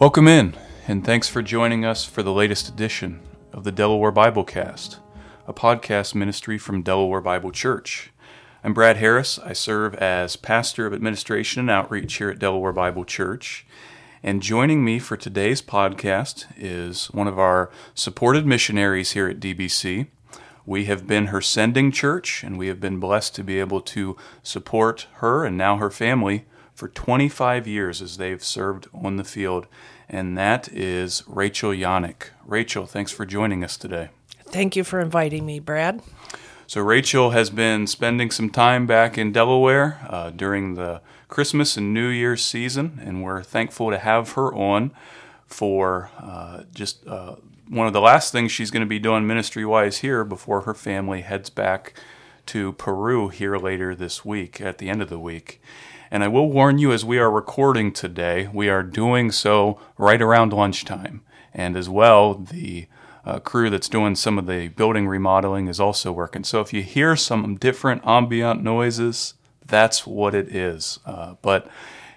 Welcome in, and thanks for joining us for the latest edition of the Delaware Biblecast, a podcast ministry from Delaware Bible Church. I'm Brad Harris. I serve as pastor of administration and outreach here at Delaware Bible Church. And joining me for today's podcast is one of our supported missionaries here at DBC. We have been her sending church, and we have been blessed to be able to support her and now her family for 25 years as they've served on the field. And that is Rachel Yannick. Rachel, thanks for joining us today. Thank you for inviting me, Brad. So, Rachel has been spending some time back in Delaware uh, during the Christmas and New Year's season, and we're thankful to have her on for uh, just uh, one of the last things she's going to be doing ministry wise here before her family heads back to Peru here later this week, at the end of the week. And I will warn you as we are recording today, we are doing so right around lunchtime. And as well, the uh, crew that's doing some of the building remodeling is also working. So if you hear some different ambient noises, that's what it is. Uh, but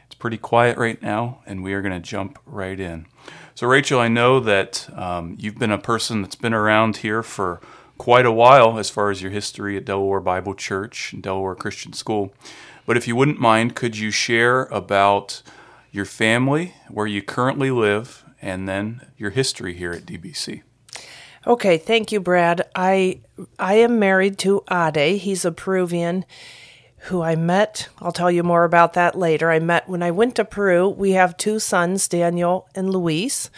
it's pretty quiet right now, and we are going to jump right in. So, Rachel, I know that um, you've been a person that's been around here for quite a while as far as your history at Delaware Bible Church and Delaware Christian School. But if you wouldn't mind, could you share about your family, where you currently live, and then your history here at DBC? Okay, thank you, Brad. I I am married to Ade. He's a Peruvian who I met. I'll tell you more about that later. I met when I went to Peru. We have two sons, Daniel and Luis,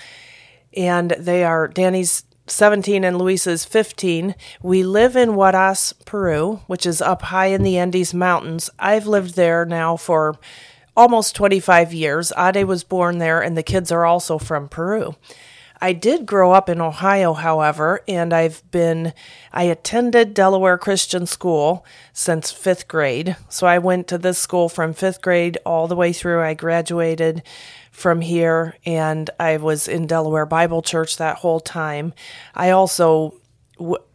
and they are Danny's 17 and Luisa's 15. We live in Huaraz, Peru, which is up high in the Andes Mountains. I've lived there now for almost 25 years. Ade was born there, and the kids are also from Peru. I did grow up in Ohio, however, and I've been, I attended Delaware Christian School since fifth grade. So I went to this school from fifth grade all the way through. I graduated from here and I was in Delaware Bible Church that whole time. I also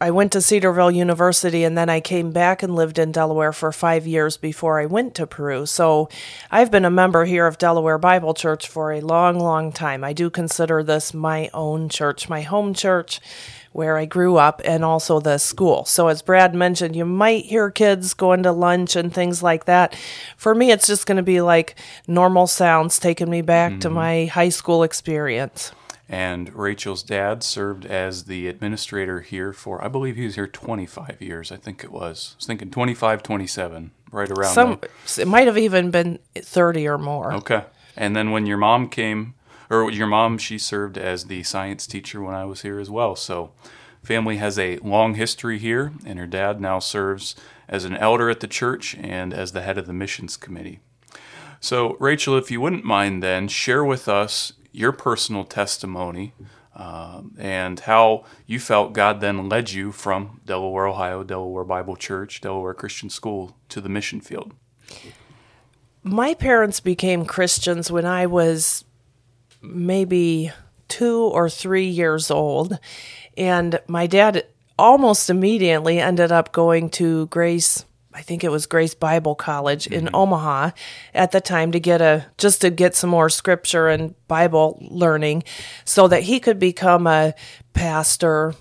I went to Cedarville University and then I came back and lived in Delaware for five years before I went to Peru. So I've been a member here of Delaware Bible Church for a long, long time. I do consider this my own church, my home church where I grew up and also the school. So as Brad mentioned, you might hear kids going to lunch and things like that. For me, it's just going to be like normal sounds taking me back mm-hmm. to my high school experience. And Rachel's dad served as the administrator here for, I believe he was here 25 years. I think it was. I was thinking 25, 27, right around Some, It might have even been 30 or more. Okay. And then when your mom came, or your mom, she served as the science teacher when I was here as well. So family has a long history here, and her dad now serves as an elder at the church and as the head of the missions committee. So, Rachel, if you wouldn't mind then, share with us your personal testimony um, and how you felt God then led you from Delaware, Ohio, Delaware Bible Church, Delaware Christian School to the mission field. My parents became Christians when I was maybe two or three years old, and my dad almost immediately ended up going to Grace I think it was Grace Bible College in mm-hmm. Omaha at the time to get a just to get some more scripture and Bible learning so that he could become a pastor.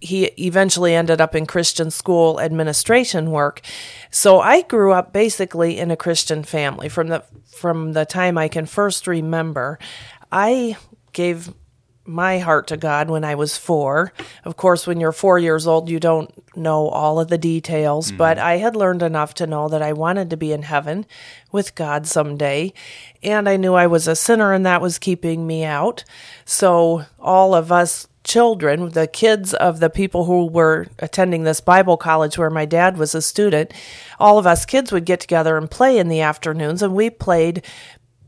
He eventually ended up in Christian school administration work. So I grew up basically in a Christian family from the from the time I can first remember. I gave my heart to God when I was four. Of course, when you're four years old, you don't know all of the details, mm-hmm. but I had learned enough to know that I wanted to be in heaven with God someday. And I knew I was a sinner and that was keeping me out. So, all of us children, the kids of the people who were attending this Bible college where my dad was a student, all of us kids would get together and play in the afternoons, and we played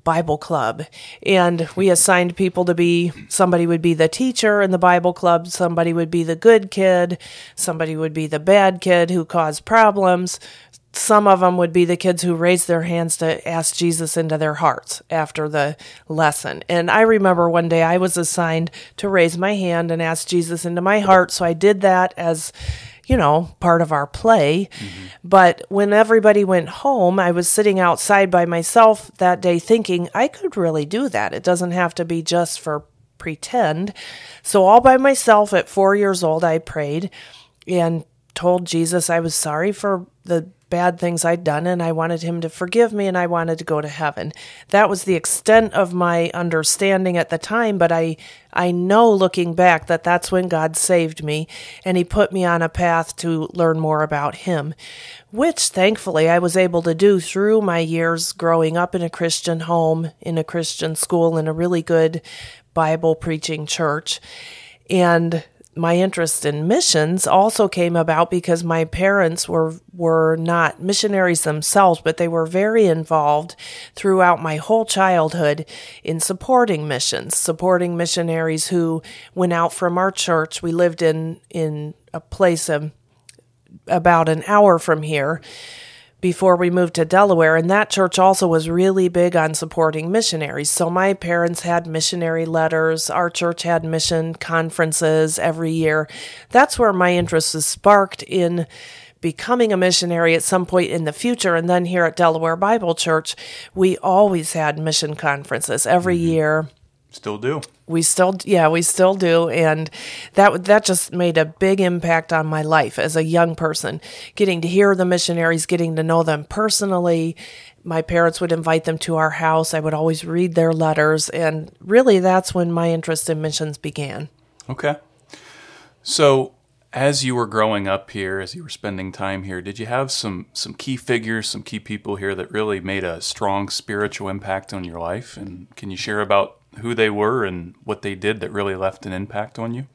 Bible club. And we assigned people to be somebody would be the teacher in the Bible club, somebody would be the good kid, somebody would be the bad kid who caused problems. Some of them would be the kids who raised their hands to ask Jesus into their hearts after the lesson. And I remember one day I was assigned to raise my hand and ask Jesus into my heart. So I did that as you know, part of our play. Mm-hmm. But when everybody went home, I was sitting outside by myself that day thinking, I could really do that. It doesn't have to be just for pretend. So, all by myself at four years old, I prayed and told Jesus I was sorry for the bad things I'd done and I wanted him to forgive me and I wanted to go to heaven. That was the extent of my understanding at the time, but I I know looking back that that's when God saved me and he put me on a path to learn more about him, which thankfully I was able to do through my years growing up in a Christian home, in a Christian school in a really good Bible preaching church. And my interest in missions also came about because my parents were were not missionaries themselves, but they were very involved throughout my whole childhood in supporting missions, supporting missionaries who went out from our church. We lived in in a place of about an hour from here before we moved to Delaware, and that church also was really big on supporting missionaries. So my parents had missionary letters, our church had mission conferences every year. That's where my interest was sparked in becoming a missionary at some point in the future. And then here at Delaware Bible Church, we always had mission conferences every mm-hmm. year. Still do. We still, yeah, we still do, and that that just made a big impact on my life as a young person. Getting to hear the missionaries, getting to know them personally. My parents would invite them to our house. I would always read their letters, and really, that's when my interest in missions began. Okay. So, as you were growing up here, as you were spending time here, did you have some some key figures, some key people here that really made a strong spiritual impact on your life? And can you share about who they were and what they did that really left an impact on you?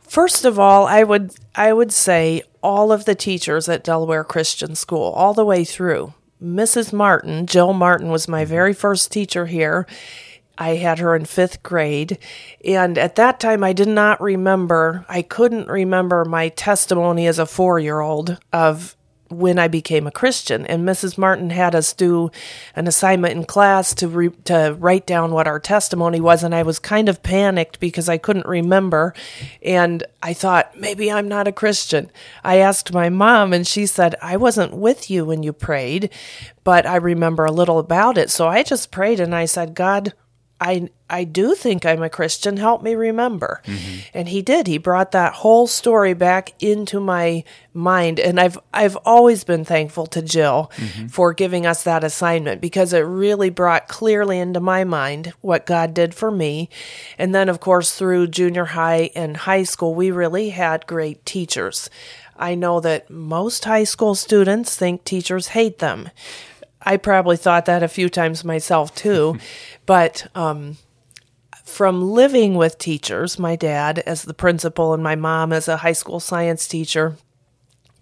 First of all, I would I would say all of the teachers at Delaware Christian School, all the way through. Mrs. Martin, Jill Martin was my very first teacher here. I had her in fifth grade. And at that time, I did not remember, I couldn't remember my testimony as a four year old of when I became a Christian. And Mrs. Martin had us do an assignment in class to re- to write down what our testimony was, and I was kind of panicked because I couldn't remember, and I thought maybe I'm not a Christian. I asked my mom, and she said I wasn't with you when you prayed, but I remember a little about it. So I just prayed and I said, God. I I do think I'm a Christian. Help me remember. And he did. He brought that whole story back into my mind and I've I've always been thankful to Jill for giving us that assignment because it really brought clearly into my mind what God did for me. And then of course through junior high and high school we really had great teachers. I know that most high school students think teachers hate them. I probably thought that a few times myself too. but um, from living with teachers, my dad as the principal and my mom as a high school science teacher,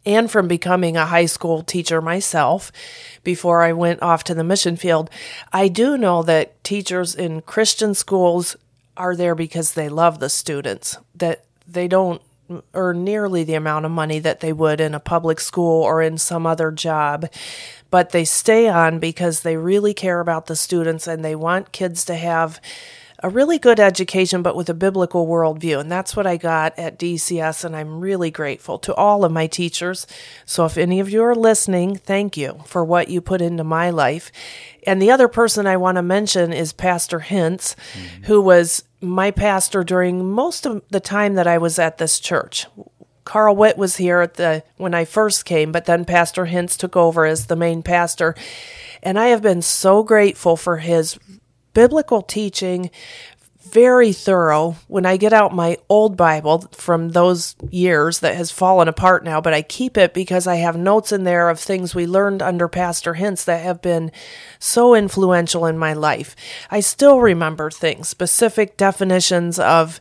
and from becoming a high school teacher myself before I went off to the mission field, I do know that teachers in Christian schools are there because they love the students, that they don't earn nearly the amount of money that they would in a public school or in some other job. But they stay on because they really care about the students and they want kids to have a really good education, but with a biblical worldview. And that's what I got at DCS, and I'm really grateful to all of my teachers. So if any of you are listening, thank you for what you put into my life. And the other person I want to mention is Pastor Hintz, mm-hmm. who was my pastor during most of the time that I was at this church. Carl Witt was here at the when I first came, but then Pastor Hintz took over as the main pastor. And I have been so grateful for his biblical teaching, very thorough. When I get out my old Bible from those years that has fallen apart now, but I keep it because I have notes in there of things we learned under Pastor Hintz that have been so influential in my life. I still remember things, specific definitions of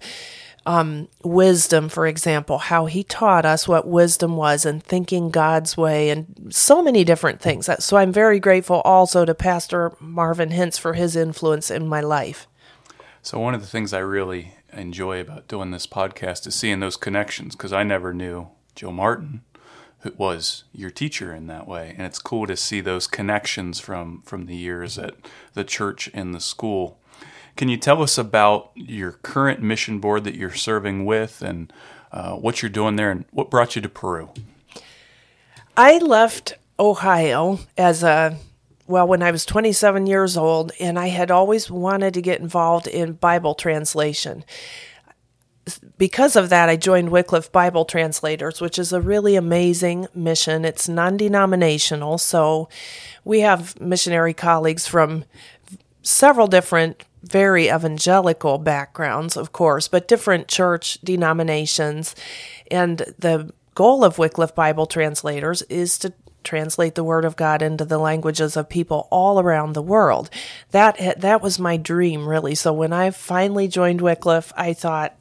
um, wisdom, for example, how he taught us what wisdom was and thinking God's way, and so many different things. So I'm very grateful also to Pastor Marvin Hintz for his influence in my life. So one of the things I really enjoy about doing this podcast is seeing those connections because I never knew Joe Martin who was your teacher in that way, and it's cool to see those connections from from the years at the church and the school. Can you tell us about your current mission board that you're serving with, and uh, what you're doing there and what brought you to Peru. I left Ohio as a well when I was 27 years old, and I had always wanted to get involved in Bible translation. Because of that, I joined Wycliffe Bible Translators, which is a really amazing mission. It's non denominational, so we have missionary colleagues from several different, very evangelical backgrounds, of course, but different church denominations. And the goal of Wycliffe Bible Translators is to translate the word of God into the languages of people all around the world. That that was my dream really. So when I finally joined Wycliffe, I thought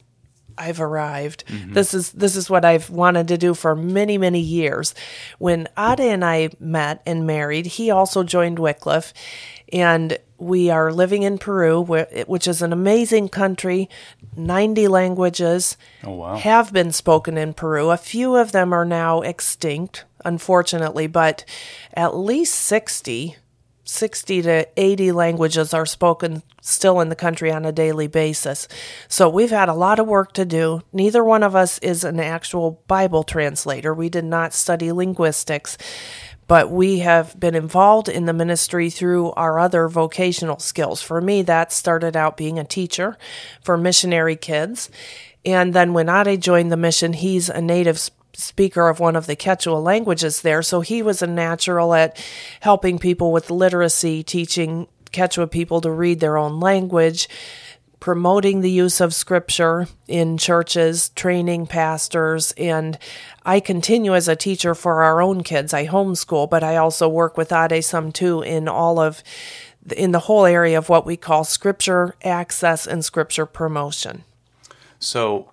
I've arrived. Mm-hmm. This is this is what I've wanted to do for many many years. When Ada and I met and married, he also joined Wycliffe, and we are living in Peru, which is an amazing country. 90 languages oh, wow. have been spoken in Peru. A few of them are now extinct, unfortunately, but at least 60 60 to 80 languages are spoken still in the country on a daily basis. So we've had a lot of work to do. Neither one of us is an actual Bible translator. We did not study linguistics, but we have been involved in the ministry through our other vocational skills. For me, that started out being a teacher for missionary kids. And then when Ade joined the mission, he's a native speaker of one of the Quechua languages there, so he was a natural at helping people with literacy, teaching Quechua people to read their own language, promoting the use of scripture in churches, training pastors, and I continue as a teacher for our own kids. I homeschool, but I also work with Ade some too in all of in the whole area of what we call scripture access and scripture promotion. So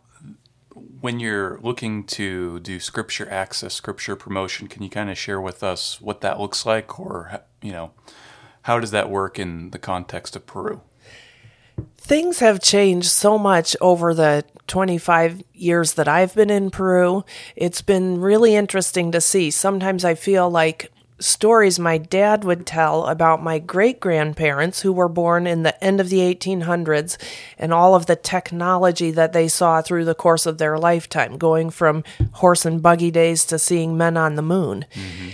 when you're looking to do scripture access, scripture promotion, can you kind of share with us what that looks like, or you know, how does that work in the context of Peru? Things have changed so much over the 25 years that I've been in Peru. It's been really interesting to see. Sometimes I feel like stories my dad would tell about my great grandparents who were born in the end of the 1800s and all of the technology that they saw through the course of their lifetime, going from horse and buggy days to seeing men on the moon. Mm-hmm.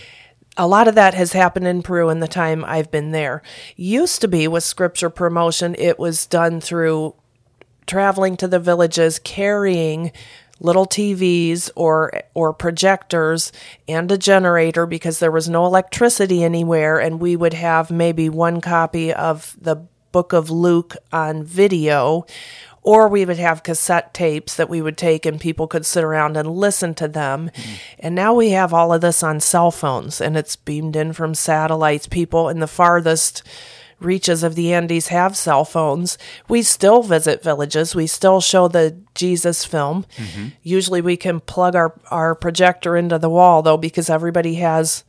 A lot of that has happened in Peru in the time I've been there. Used to be with scripture promotion, it was done through traveling to the villages, carrying little TVs or or projectors and a generator because there was no electricity anywhere and we would have maybe one copy of the book of Luke on video or we would have cassette tapes that we would take and people could sit around and listen to them. Mm-hmm. And now we have all of this on cell phones and it's beamed in from satellites. People in the farthest reaches of the Andes have cell phones. We still visit villages. We still show the Jesus film. Mm-hmm. Usually we can plug our, our projector into the wall, though, because everybody has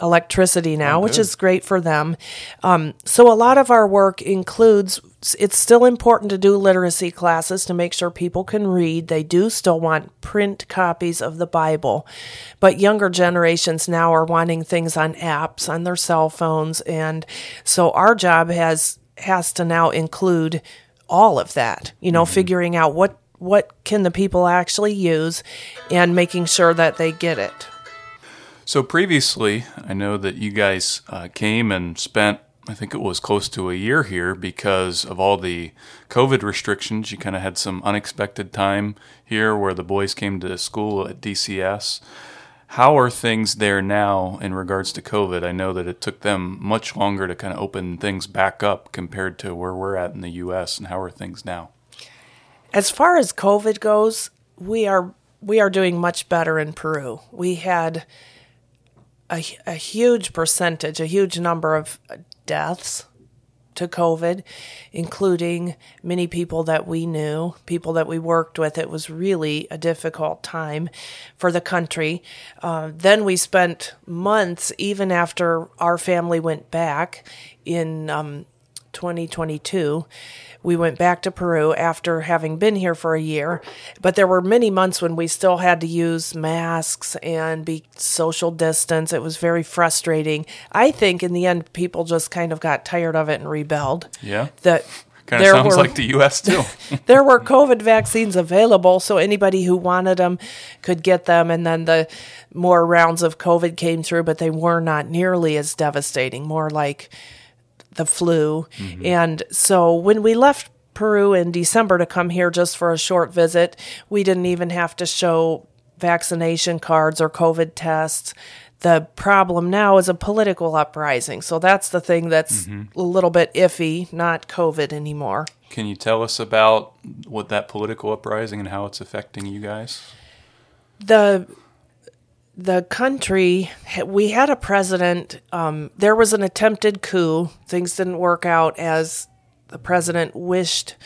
electricity now, oh, which is great for them. Um, so a lot of our work includes. It's still important to do literacy classes to make sure people can read. They do still want print copies of the Bible, but younger generations now are wanting things on apps on their cell phones, and so our job has has to now include all of that. You know, mm-hmm. figuring out what what can the people actually use, and making sure that they get it. So previously, I know that you guys uh, came and spent, I think it was close to a year here because of all the COVID restrictions. You kind of had some unexpected time here where the boys came to school at DCS. How are things there now in regards to COVID? I know that it took them much longer to kind of open things back up compared to where we're at in the U.S. And how are things now? As far as COVID goes, we are we are doing much better in Peru. We had a, a huge percentage, a huge number of deaths to COVID, including many people that we knew, people that we worked with. It was really a difficult time for the country. Uh, then we spent months, even after our family went back in um, 2022 we went back to Peru after having been here for a year, but there were many months when we still had to use masks and be social distance. It was very frustrating. I think in the end, people just kind of got tired of it and rebelled. Yeah. That Kind of There sounds were- like the U.S. too. there were COVID vaccines available, so anybody who wanted them could get them. And then the more rounds of COVID came through, but they were not nearly as devastating, more like the flu. Mm-hmm. And so when we left Peru in December to come here just for a short visit, we didn't even have to show vaccination cards or COVID tests. The problem now is a political uprising. So that's the thing that's mm-hmm. a little bit iffy, not COVID anymore. Can you tell us about what that political uprising and how it's affecting you guys? the the country we had a president um, there was an attempted coup. Things didn't work out as the president wished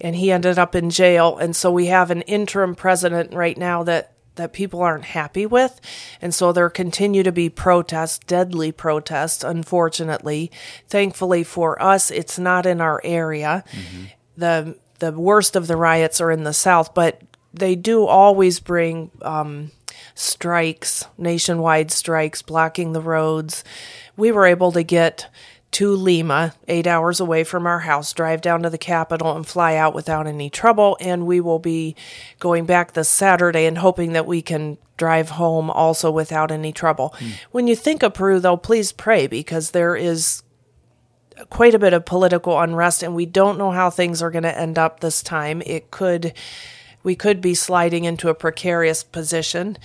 and he ended up in jail. And so we have an interim president right now that that people aren't happy with. And so there continue to be protests deadly protests unfortunately thankfully for us. It's not in our area. The the worst of the riots are in the south but they do always bring um, strikes, nationwide strikes, blocking the roads. We were able to get to Lima, eight hours away from our house, drive down to the capital and fly out without any trouble. And we will be going back this Saturday and hoping that we can drive home also without any trouble. Hmm. When you think of Peru, though, please pray because there is quite a bit of political unrest and we don't know how things are going to end up this time. It could we could be sliding into a precarious position.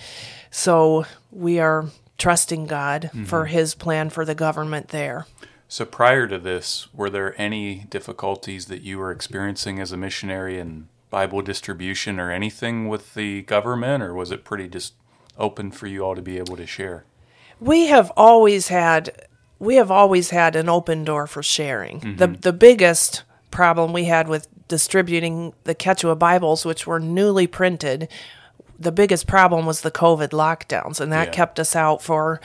So we are trusting God mm-hmm. for his plan for the government there. So prior to this, were there any difficulties that you were experiencing as a missionary in Bible distribution or anything with the government, or was it pretty just open for you all to be able to share? We have always had we have always had an open door for sharing. The mm-hmm. the biggest problem we had with distributing the Quechua Bibles, which were newly printed, the biggest problem was the COVID lockdowns, and that Yeah. kept us out for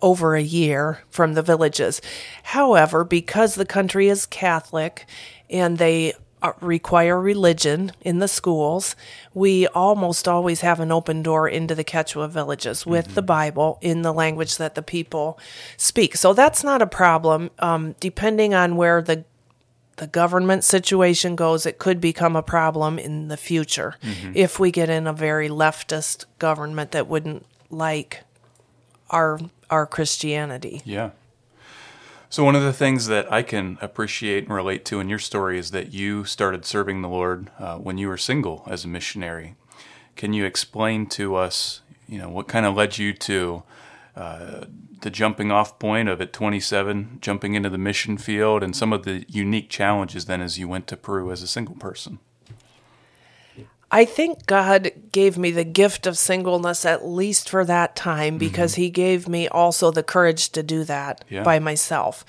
over a year from the villages. However, because the country is Catholic and they uh, require religion in the schools, we almost always have an open door into the Quechua villages with the Bible in the language that the people speak. So that's not a problem. Um, depending on where the the government situation goes, it could become a problem in the future if we get in a very leftist government that wouldn't like our our Christianity. Yeah. So one of the things that I can appreciate and relate to in your story is that you started serving the Lord uh, when you were single as a missionary. Can you explain to us, you know, what kind of led you to uh, the jumping off point of at 27, jumping into the mission field, and some of the unique challenges then as you went to Peru as a single person? I think God gave me the gift of singleness at least for that time because He gave me also the courage to do that Yeah. by myself.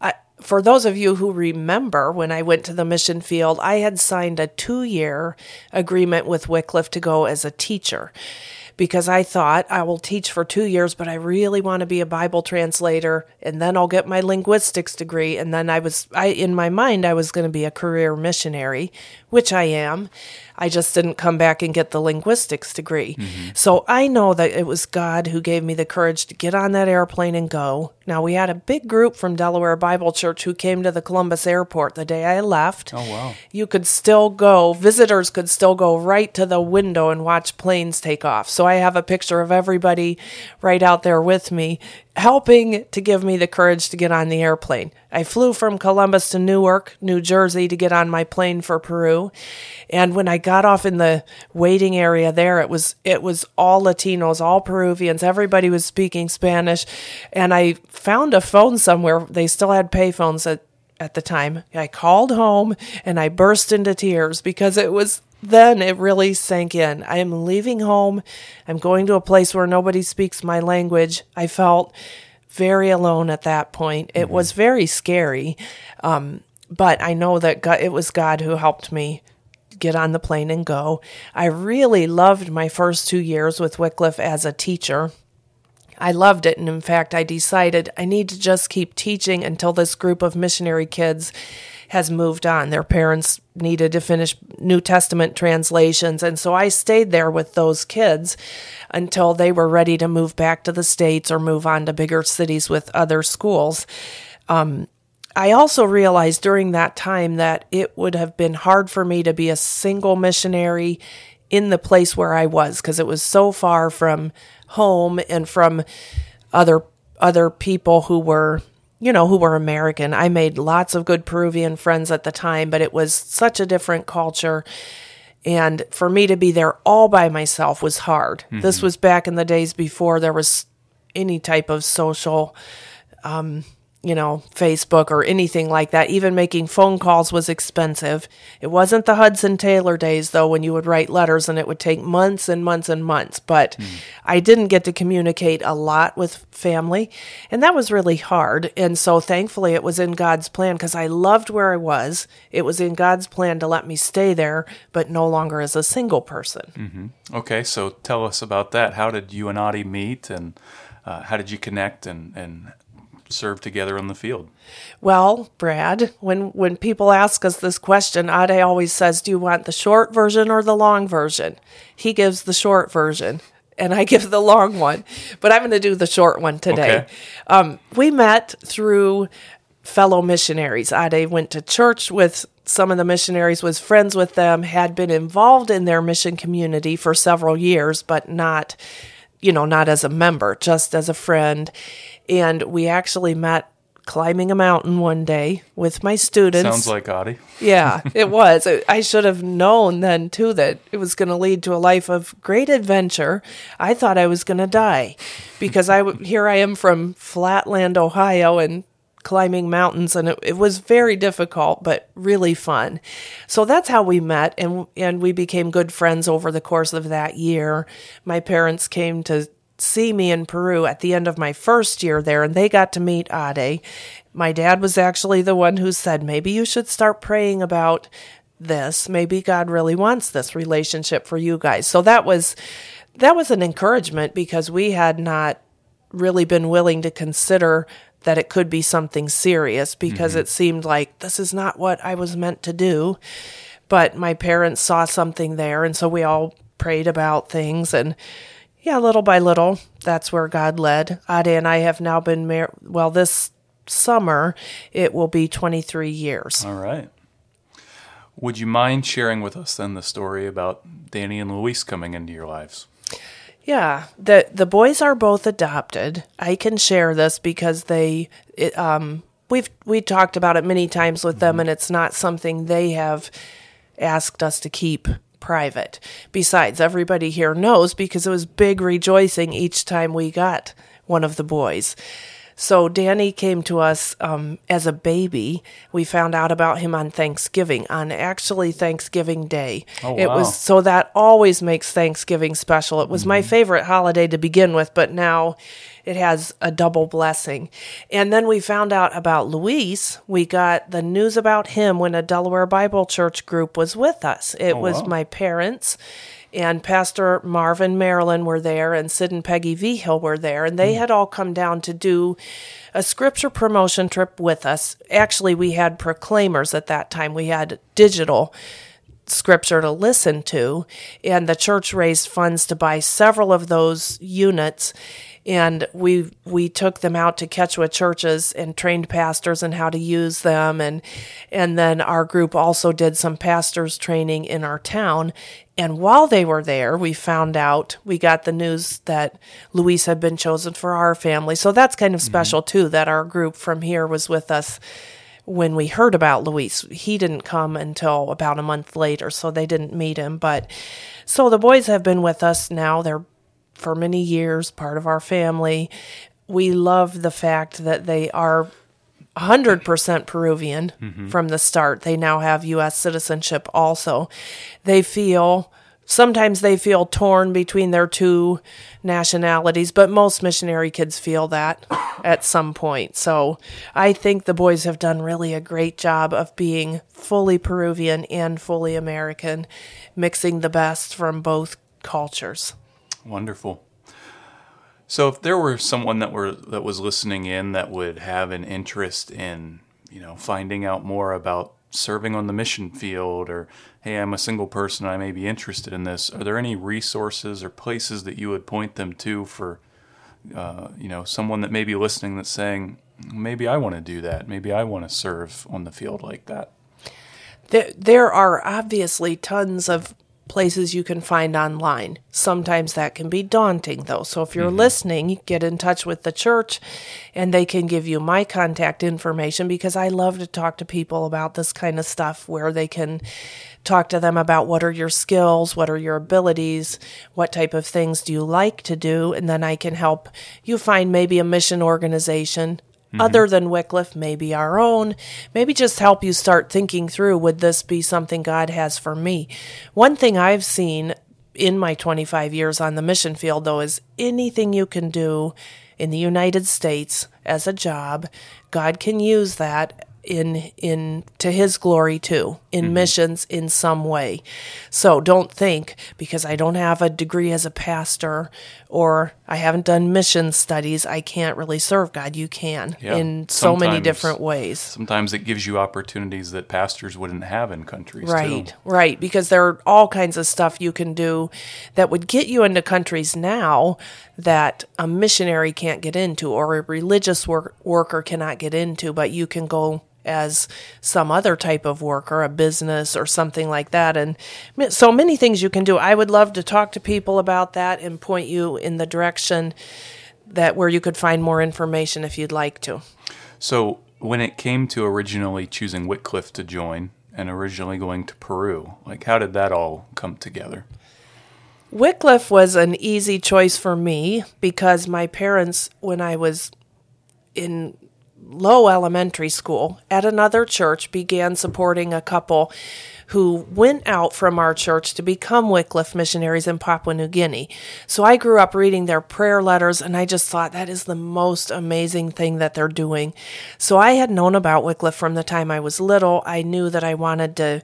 I, for those of you who remember when I went to the mission field, I had signed a two year agreement with Wycliffe to go as a teacher because I thought I will teach for two years, but I really want to be a Bible translator and then I'll get my linguistics degree. And then I was, I, in my mind, I was going to be a career missionary, which I am. I just didn't come back and get the linguistics degree. So I know that it was God who gave me the courage to get on that airplane and go. Now, we had a big group from Delaware Bible Church who came to the Columbus airport the day I left. Oh, wow. You could still go, visitors could still go right to the window and watch planes take off. So I have a picture of everybody right out there with me, helping to give me the courage to get on the airplane. I flew from Columbus to Newark, New Jersey to get on my plane for Peru. And when I got off in the waiting area there, it was it was all Latinos, all Peruvians, everybody was speaking Spanish. And I found a phone somewhere. They still had payphones at at the time. I called home and I burst into tears because it was then it really sank in. I am leaving home. I'm going to a place where nobody speaks my language. I felt very alone at that point. It was very scary. Um, but I know that God, it was God who helped me get on the plane and go. I really loved my first two years with Wycliffe as a teacher. I loved it. And in fact, I decided I need to just keep teaching until this group of missionary kids has moved on. Their parents needed to finish New Testament translations. And so I stayed there with those kids until they were ready to move back to the States or move on to bigger cities with other schools. Um, I also realized during that time that it would have been hard for me to be a single missionary in the place where I was because it was so far from home and from other other people who were you know who were American. I made lots of good Peruvian friends at the time, but it was such a different culture. And for me to be there all by myself was hard. Mm-hmm. This was back in the days before there was any type of social um, you know, Facebook or anything like that. Even making phone calls was expensive. It wasn't the Hudson Taylor days, though, when you would write letters and it would take months and months and months. But mm. I didn't get to communicate a lot with family, and that was really hard. And so thankfully, it was in God's plan because I loved where I was. It was in God's plan to let me stay there, but no longer as a single person. Mm-hmm. Okay, so tell us about that. How did you and Ade meet, and uh, how did you connect, and, and serve together on the field? Well, Brad, when when people ask us this question, Ade always says, "Do you want the short version or the long version?" He gives the short version, and I give the long one. But I'm going to do the short one today. Okay. Um, we met through fellow missionaries. Ade went to church with some of the missionaries, was friends with them, had been involved in their mission community for several years, but not, you know, not as a member, just as a friend. And we actually met climbing a mountain one day with my students. Sounds like Ade. yeah, it was. I should have known then too that it was going to lead to a life of great adventure. I thought I was going to die because I here I am from Flatland, Ohio, and climbing mountains, and it, it was very difficult but really fun. So that's how we met, and and we became good friends over the course of that year. My parents came to see me in Peru at the end of my first year there, and they got to meet Ade. My dad was actually the one who said, maybe you should start praying about this. Maybe God really wants this relationship for you guys. So that was that was an encouragement because we had not really been willing to consider that it could be something serious because mm-hmm. it seemed like this is not what I was meant to do. But my parents saw something there, and so we all prayed about things and yeah, little by little, that's where God led. Ade and I have now been married. Well, this summer, it will be 23 years. All right. Would you mind sharing with us then the story about Danny and Luis coming into your lives? Yeah, the the boys are both adopted. I can share this because they, it, um, we've we talked about it many times with mm-hmm. them, and it's not something they have asked us to keep private. Besides, everybody here knows because it was big rejoicing each time we got one of the boys. So Danny came to us um, as a baby. We found out about him on Thanksgiving, on actually Thanksgiving Day. Oh, wow. It was so that always makes Thanksgiving special. It was mm-hmm. my favorite holiday to begin with, but now it has a double blessing. And then we found out about Luis. We got the news about him when a Delaware Bible Church group was with us. It oh, was wow. my parents and Pastor Marvin Marilyn were there, and Sid and Peggy Vigil were there, and they mm. had all come down to do a scripture promotion trip with us. Actually, we had proclaimers at that time. We had digital scripture to listen to, and the church raised funds to buy several of those units and we we took them out to Quechua churches and trained pastors in how to use them and and then our group also did some pastors training in our town and while they were there we found out we got the news that Luis had been chosen for our family so that's kind of mm-hmm. special too that our group from here was with us when we heard about Luis. He didn't come until about a month later, so they didn't meet him. But so the boys have been with us now. They're for many years, part of our family. We love the fact that they are 100% Peruvian mm-hmm. from the start. They now have U.S. citizenship also. They feel, sometimes they feel torn between their two nationalities, but most missionary kids feel that at some point. So I think the boys have done really a great job of being fully Peruvian and fully American, mixing the best from both cultures. Wonderful. So if there were someone that were that was listening in that would have an interest in, you know, finding out more about serving on the mission field or hey, I'm a single person, I may be interested in this, are there any resources or places that you would point them to for uh, you know, someone that may be listening that's saying, maybe I want to do that. Maybe I want to serve on the field like that. There, there are obviously tons of places you can find online. Sometimes that can be daunting, though. So if you're mm-hmm. listening, get in touch with the church and they can give you my contact information because I love to talk to people about this kind of stuff where they can talk to them about what are your skills, what are your abilities, what type of things do you like to do, and then I can help you find maybe a mission organization Mm-hmm. other than Wycliffe, maybe our own, maybe just help you start thinking through would this be something God has for me? One thing I've seen in my 25 years on the mission field, though, is anything you can do in the United States as a job, God can use that in in to his glory too in mm-hmm. missions in some way so don't think because i don't have a degree as a pastor or i haven't done mission studies i can't really serve god you can yeah. in so sometimes, many different ways sometimes it gives you opportunities that pastors wouldn't have in countries right too. right because there are all kinds of stuff you can do that would get you into countries now that a missionary can't get into or a religious work, worker cannot get into but you can go as some other type of work or a business or something like that. And so many things you can do. I would love to talk to people about that and point you in the direction that where you could find more information if you'd like to. So when it came to originally choosing Wycliffe to join and originally going to Peru, like how did that all come together? Wycliffe was an easy choice for me because my parents, when I was in low elementary school at another church began supporting a couple who went out from our church to become Wycliffe missionaries in Papua New Guinea. So I grew up reading their prayer letters and I just thought that is the most amazing thing that they're doing. So I had known about Wycliffe from the time I was little. I knew that I wanted to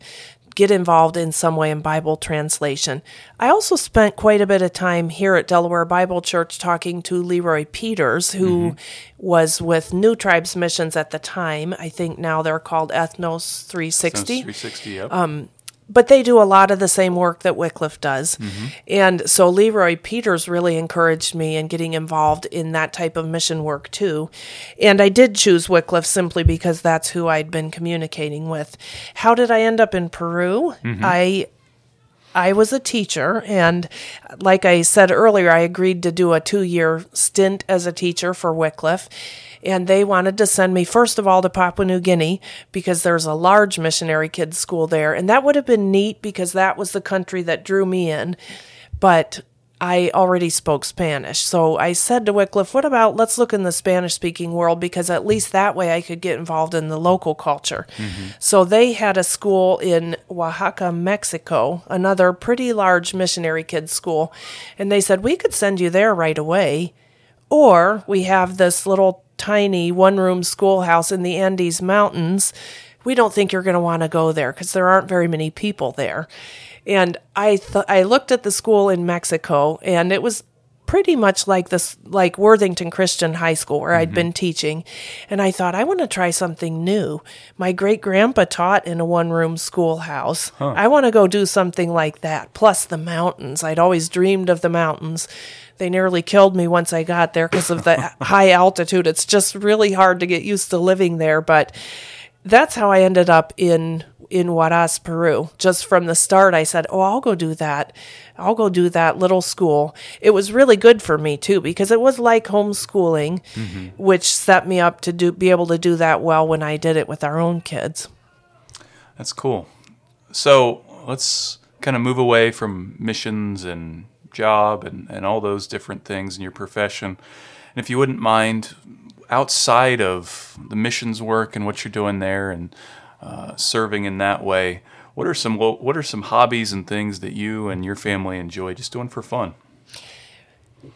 get involved in some way in Bible translation. I also spent quite a bit of time here at Delaware Bible Church talking to Leroy Peters, who mm-hmm. was with New Tribes Missions at the time. I think now they're called Ethnos 360. Ethnos 360, yep. Um, but they do a lot of the same work that Wycliffe does. Mm-hmm. And so Leroy Peters really encouraged me in getting involved in that type of mission work too. And I did choose Wycliffe simply because that's who I'd been communicating with. How did I end up in Peru? Mm-hmm. I I was a teacher, and like I said earlier, I agreed to do a two year stint as a teacher for Wycliffe and they wanted to send me first of all to Papua New Guinea because there's a large missionary kids school there and that would have been neat because that was the country that drew me in but I already spoke Spanish. So I said to Wycliffe, what about let's look in the Spanish speaking world because at least that way I could get involved in the local culture. Mm-hmm. So they had a school in Oaxaca, Mexico, another pretty large missionary kids school. And they said, we could send you there right away. Or we have this little tiny one room schoolhouse in the Andes Mountains. We don't think you're going to want to go there because there aren't very many people there. And I th- I looked at the school in Mexico and it was pretty much like this like Worthington Christian High School where mm-hmm. I'd been teaching and I thought I want to try something new. My great grandpa taught in a one room schoolhouse. Huh. I want to go do something like that. Plus the mountains. I'd always dreamed of the mountains. They nearly killed me once I got there because of the high altitude. It's just really hard to get used to living there, but that's how I ended up in in Huaraz, Peru. Just from the start, I said, "Oh, I'll go do that. I'll go do that little school." It was really good for me too because it was like homeschooling, mm-hmm. which set me up to do be able to do that well when I did it with our own kids. That's cool. So let's kind of move away from missions and job and, and all those different things in your profession. And if you wouldn't mind, outside of the missions work and what you're doing there and uh, serving in that way, what are some what are some hobbies and things that you and your family enjoy just doing for fun?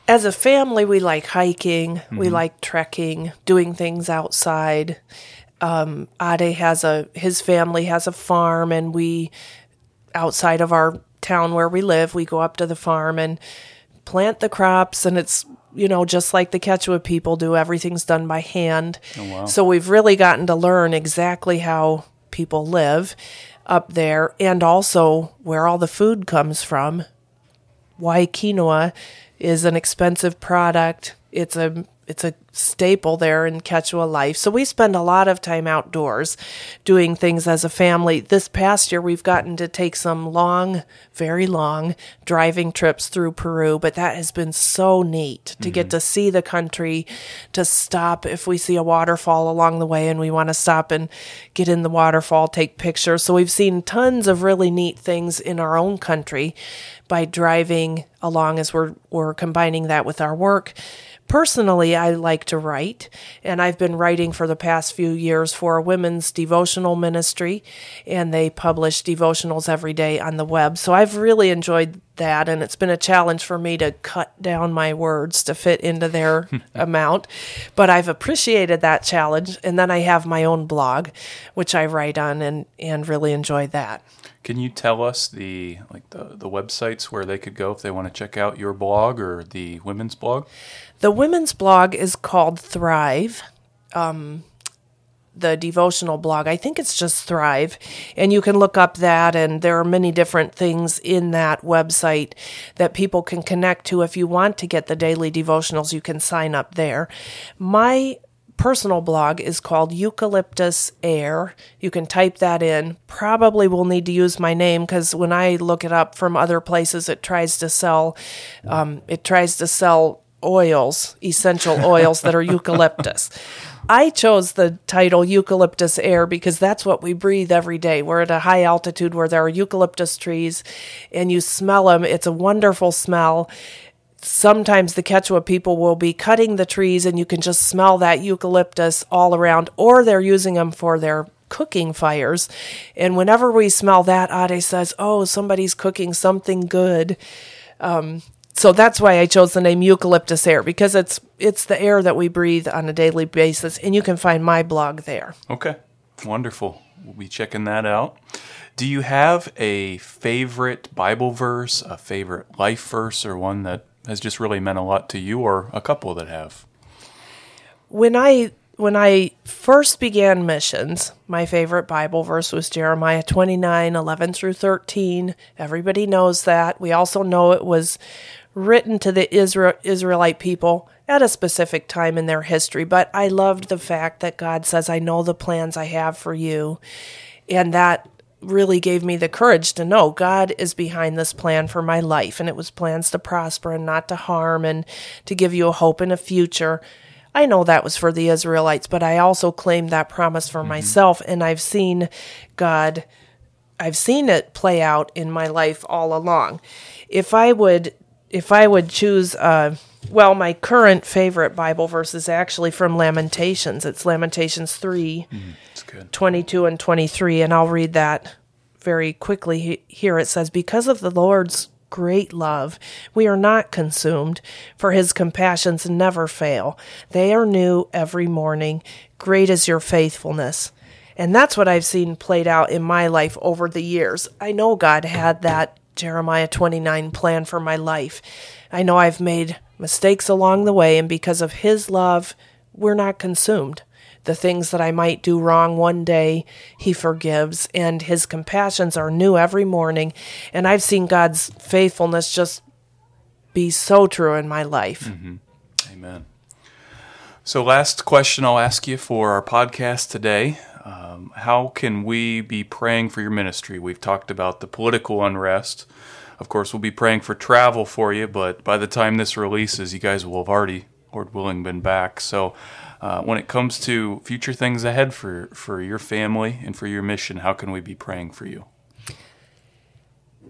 As a family, we like hiking, mm-hmm. we like trekking, doing things outside. Um, Ade has a his family has a farm, and we outside of our town where we live. We go up to the farm and plant the crops, and it's you know just like the Quechua people do. Everything's done by hand. Oh, wow. So we've really gotten to learn exactly how people live up there, and also where all the food comes from. Why quinoa is an expensive product it's a it's a staple there in Quechua life. So we spend a lot of time outdoors doing things as a family. This past year we've gotten to take some long, very long driving trips through Peru, but that has been so neat to mm-hmm. get to see the country, to stop if we see a waterfall along the way and we want to stop and get in the waterfall, take pictures. So we've seen tons of really neat things in our own country by driving along as we're we're combining that with our work Personally, I like to write, and I've been writing for the past few years for a women's devotional ministry, and they publish devotionals every day on the web. So I've really enjoyed that, and it's been a challenge for me to cut down my words to fit into their amount. But I've appreciated that challenge, and then I have my own blog, which I write on, and and really enjoy that. Can you tell us the like the, the websites where they could go if they want to check out your blog or the women's blog? The women's blog is called Thrive. Um, the devotional blog. I think it's just Thrive. And you can look up that, and there are many different things in that website that people can connect to. If you want to get the daily devotionals, you can sign up there. My personal blog is called Eucalyptus Air. You can type that in. Probably will need to use my name because when I look it up from other places, it tries to sell, um, it tries to sell oils, essential oils that are eucalyptus. I chose the title Eucalyptus Air because that's what we breathe every day. We're at a high altitude where there are eucalyptus trees and you smell them. It's a wonderful smell sometimes the Quechua people will be cutting the trees and you can just smell that eucalyptus all around, or they're using them for their cooking fires. And whenever we smell that, Ade says, Oh, somebody's cooking something good. Um, so that's why I chose the name eucalyptus air because it's it's the air that we breathe on a daily basis, and you can find my blog there. Okay, wonderful. We'll be checking that out. Do you have a favorite Bible verse, a favorite life verse, or one that has just really meant a lot to you or a couple that have? When I when I first began missions, my favorite Bible verse was Jeremiah 29 11 through 13. Everybody knows that. We also know it was written to the Israel, Israelite people at a specific time in their history, but I loved the fact that God says, I know the plans I have for you. And that really gave me the courage to know God is behind this plan for my life. And it was plans to prosper and not to harm and to give you a hope and a future. I know that was for the Israelites, but I also claimed that promise for mm-hmm. myself. And I've seen God, I've seen it play out in my life all along. If I would, if I would choose, uh, well, my current favorite Bible verse is actually from Lamentations. It's Lamentations 3. Mm-hmm 22 and 23, and I'll read that very quickly. Here it says, Because of the Lord's great love, we are not consumed, for his compassions never fail. They are new every morning. Great is your faithfulness. And that's what I've seen played out in my life over the years. I know God had that Jeremiah 29 plan for my life. I know I've made mistakes along the way, and because of His love, we're not consumed the things that I might do wrong one day, He forgives, and His compassions are new every morning. And I've seen God's faithfulness just be so true in my life. Mm-hmm. Amen. So, last question I'll ask you for our podcast today. Um, how can we be praying for your ministry? We've talked about the political unrest. Of course, we'll be praying for travel for you, but by the time this releases, you guys will have already, Lord willing, been back. So, uh, when it comes to future things ahead for, for your family and for your mission, how can we be praying for you?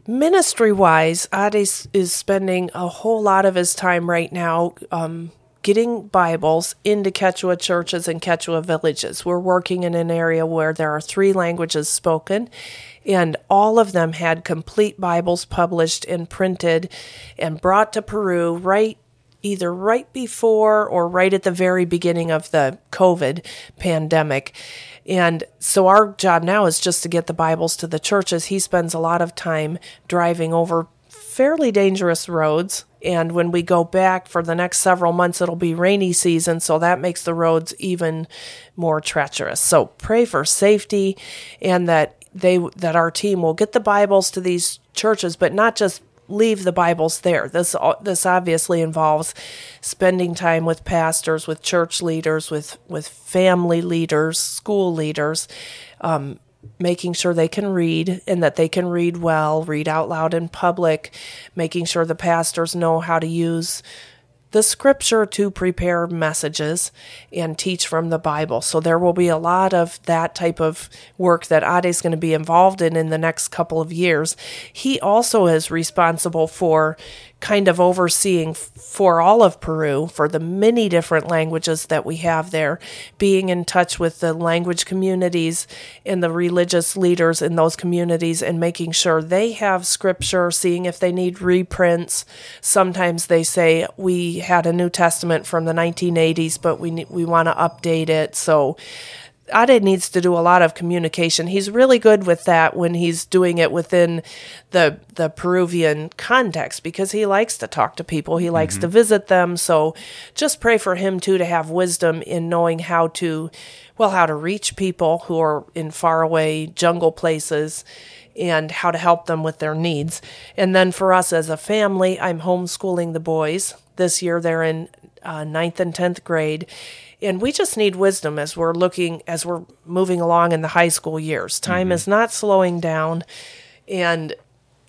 Ministry wise, Ade is spending a whole lot of his time right now um, getting Bibles into Quechua churches and Quechua villages. We're working in an area where there are three languages spoken, and all of them had complete Bibles published and printed and brought to Peru right either right before or right at the very beginning of the COVID pandemic. And so our job now is just to get the Bibles to the churches. He spends a lot of time driving over fairly dangerous roads. And when we go back for the next several months, it'll be rainy season, so that makes the roads even more treacherous. So pray for safety and that they that our team will get the Bibles to these churches, but not just leave the Bibles there. This this obviously involves spending time with pastors, with church leaders, with with family leaders, school leaders, um, making sure they can read and that they can read well, read out loud in public, making sure the pastors know how to use the scripture to prepare messages and teach from the Bible. So there will be a lot of that type of work that Ade is going to be involved in in the next couple of years. He also is responsible for kind of overseeing for all of Peru for the many different languages that we have there, being in touch with the language communities and the religious leaders in those communities and making sure they have scripture, seeing if they need reprints. Sometimes they say we had a New Testament from the 1980s, but we we want to update it. So Ade needs to do a lot of communication. He's really good with that when he's doing it within the the Peruvian context because he likes to talk to people. He likes mm-hmm. to visit them. So just pray for him too to have wisdom in knowing how to well how to reach people who are in faraway jungle places and how to help them with their needs. And then for us as a family, I'm homeschooling the boys. This year they're in uh, ninth and 10th grade and we just need wisdom as we're looking as we're moving along in the high school years time mm-hmm. is not slowing down and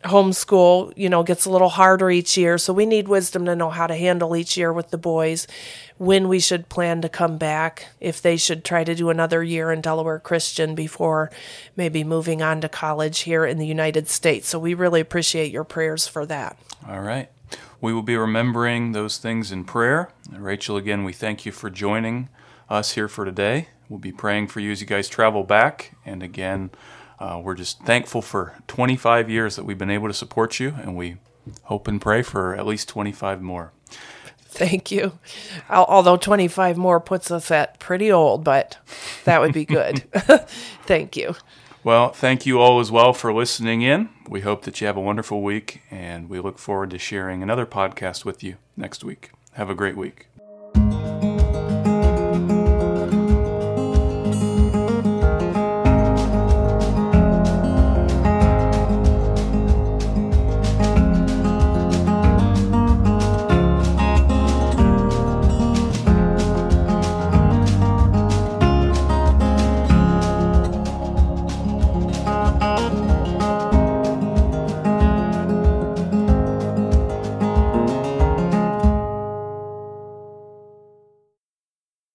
homeschool you know gets a little harder each year so we need wisdom to know how to handle each year with the boys when we should plan to come back if they should try to do another year in delaware christian before maybe moving on to college here in the united states so we really appreciate your prayers for that all right we will be remembering those things in prayer. Rachel, again, we thank you for joining us here for today. We'll be praying for you as you guys travel back. And again, uh, we're just thankful for 25 years that we've been able to support you, and we hope and pray for at least 25 more. Thank you. Although 25 more puts us at pretty old, but that would be good. Thank you. Well, thank you all as well for listening in. We hope that you have a wonderful week, and we look forward to sharing another podcast with you next week. Have a great week.